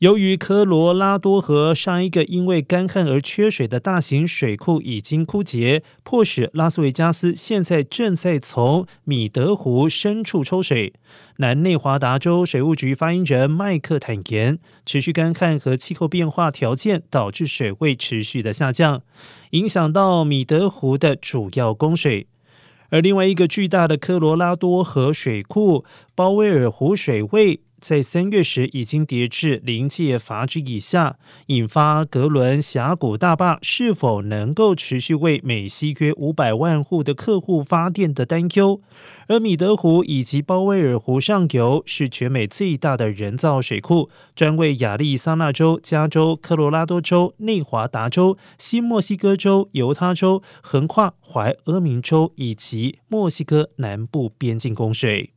由于科罗拉多河上一个因为干旱而缺水的大型水库已经枯竭，迫使拉斯维加斯现在正在从米德湖深处抽水。南内华达州水务局发言人麦克坦言，持续干旱和气候变化条件导致水位持续的下降，影响到米德湖的主要供水。而另外一个巨大的科罗拉多河水库鲍威尔湖水位。在三月时已经跌至临界阀值以下，引发格伦峡谷大坝是否能够持续为美西约五百万户的客户发电的担忧。而米德湖以及鲍威尔湖上游是全美最大的人造水库，专为亚利桑那州、加州、科罗拉多州、内华达州、新墨西哥州、犹他州，横跨怀俄明州以及墨西哥南部边境供水。